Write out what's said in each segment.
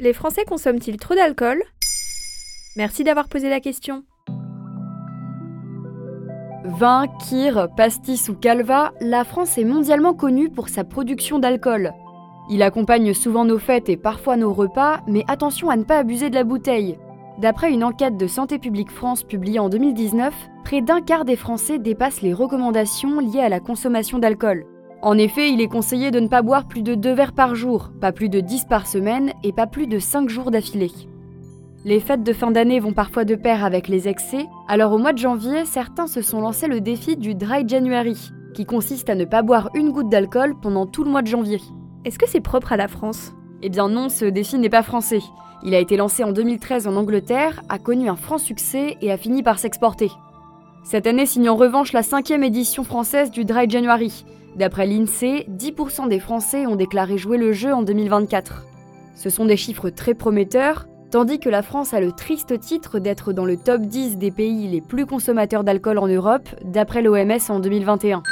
Les Français consomment-ils trop d'alcool? Merci d'avoir posé la question. Vin, kir, pastis ou calva, la France est mondialement connue pour sa production d'alcool. Il accompagne souvent nos fêtes et parfois nos repas, mais attention à ne pas abuser de la bouteille. D'après une enquête de Santé publique France publiée en 2019, près d'un quart des Français dépassent les recommandations liées à la consommation d'alcool. En effet, il est conseillé de ne pas boire plus de 2 verres par jour, pas plus de 10 par semaine et pas plus de 5 jours d'affilée. Les fêtes de fin d'année vont parfois de pair avec les excès, alors au mois de janvier, certains se sont lancés le défi du Dry January, qui consiste à ne pas boire une goutte d'alcool pendant tout le mois de janvier. Est-ce que c'est propre à la France? Eh bien non, ce défi n'est pas français. Il a été lancé en 2013 en Angleterre, a connu un franc succès et a fini par s'exporter. Cette année signe en revanche la cinquième édition française du Dry January. D'après l'INSEE, 10% des Français ont déclaré jouer le jeu en 2024. Ce sont des chiffres très prometteurs, tandis que la France a le triste titre d'être dans le top 10 des pays les plus consommateurs d'alcool en Europe, d'après l'OMS en 2021.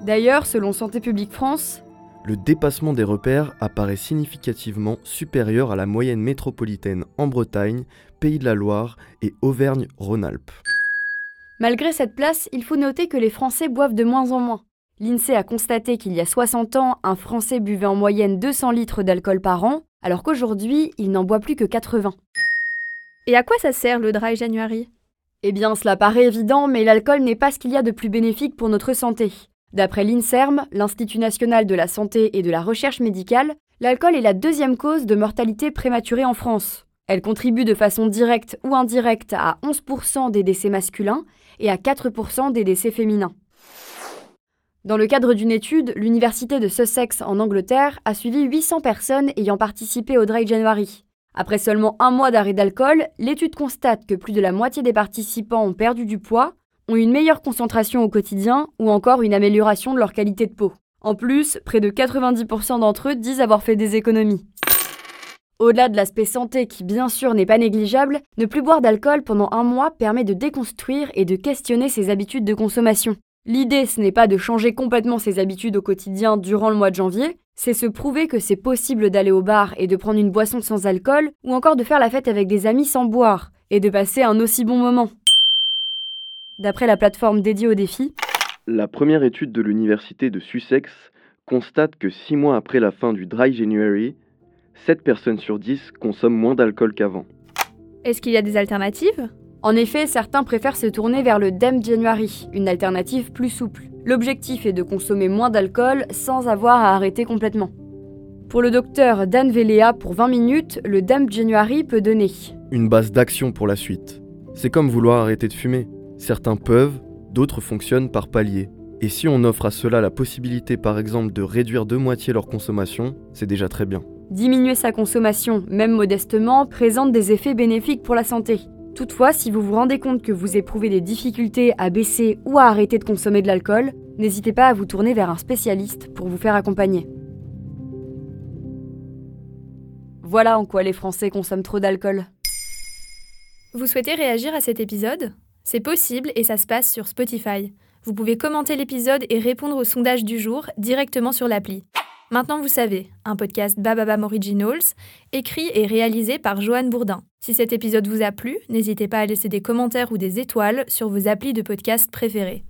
D'ailleurs, selon Santé publique France, le dépassement des repères apparaît significativement supérieur à la moyenne métropolitaine en Bretagne, Pays de la Loire et Auvergne-Rhône-Alpes. Malgré cette place, il faut noter que les Français boivent de moins en moins. L'INSEE a constaté qu'il y a 60 ans, un Français buvait en moyenne 200 litres d'alcool par an, alors qu'aujourd'hui, il n'en boit plus que 80. Et à quoi ça sert le dry January? Eh bien, cela paraît évident, mais l'alcool n'est pas ce qu'il y a de plus bénéfique pour notre santé. D'après l'INSERM, l'Institut national de la santé et de la recherche médicale, l'alcool est la deuxième cause de mortalité prématurée en France. Elle contribue de façon directe ou indirecte à 11% des décès masculins et à 4% des décès féminins. Dans le cadre d'une étude, l'Université de Sussex en Angleterre a suivi 800 personnes ayant participé au Dry January. Après seulement un mois d'arrêt d'alcool, l'étude constate que plus de la moitié des participants ont perdu du poids, ont une meilleure concentration au quotidien ou encore une amélioration de leur qualité de peau. En plus, près de 90% d'entre eux disent avoir fait des économies. Au-delà de l'aspect santé qui bien sûr n'est pas négligeable, ne plus boire d'alcool pendant un mois permet de déconstruire et de questionner ses habitudes de consommation. L'idée, ce n'est pas de changer complètement ses habitudes au quotidien durant le mois de janvier, c'est se prouver que c'est possible d'aller au bar et de prendre une boisson sans alcool, ou encore de faire la fête avec des amis sans boire, et de passer un aussi bon moment. D'après la plateforme dédiée au défi, la première étude de l'université de Sussex constate que 6 mois après la fin du Dry January, 7 personnes sur 10 consomment moins d'alcool qu'avant. Est-ce qu'il y a des alternatives? En effet, certains préfèrent se tourner vers le Damp January, une alternative plus souple. L'objectif est de consommer moins d'alcool sans avoir à arrêter complètement. Pour le docteur Dan Velea, pour 20 minutes, le Damp January peut donner une base d'action pour la suite. C'est comme vouloir arrêter de fumer. Certains peuvent, d'autres fonctionnent par palier. Et si on offre à cela la possibilité par exemple de réduire de moitié leur consommation, c'est déjà très bien. Diminuer sa consommation, même modestement, présente des effets bénéfiques pour la santé. Toutefois, si vous vous rendez compte que vous éprouvez des difficultés à baisser ou à arrêter de consommer de l'alcool, n'hésitez pas à vous tourner vers un spécialiste pour vous faire accompagner. Voilà en quoi les Français consomment trop d'alcool. Vous souhaitez réagir à cet épisode? C'est possible et ça se passe sur Spotify. Vous pouvez commenter l'épisode et répondre au sondage du jour directement sur l'appli. Maintenant vous savez, un podcast Bababam Originals, écrit et réalisé par Joanne Bourdin. Si cet épisode vous a plu, n'hésitez pas à laisser des commentaires ou des étoiles sur vos applis de podcast préférés.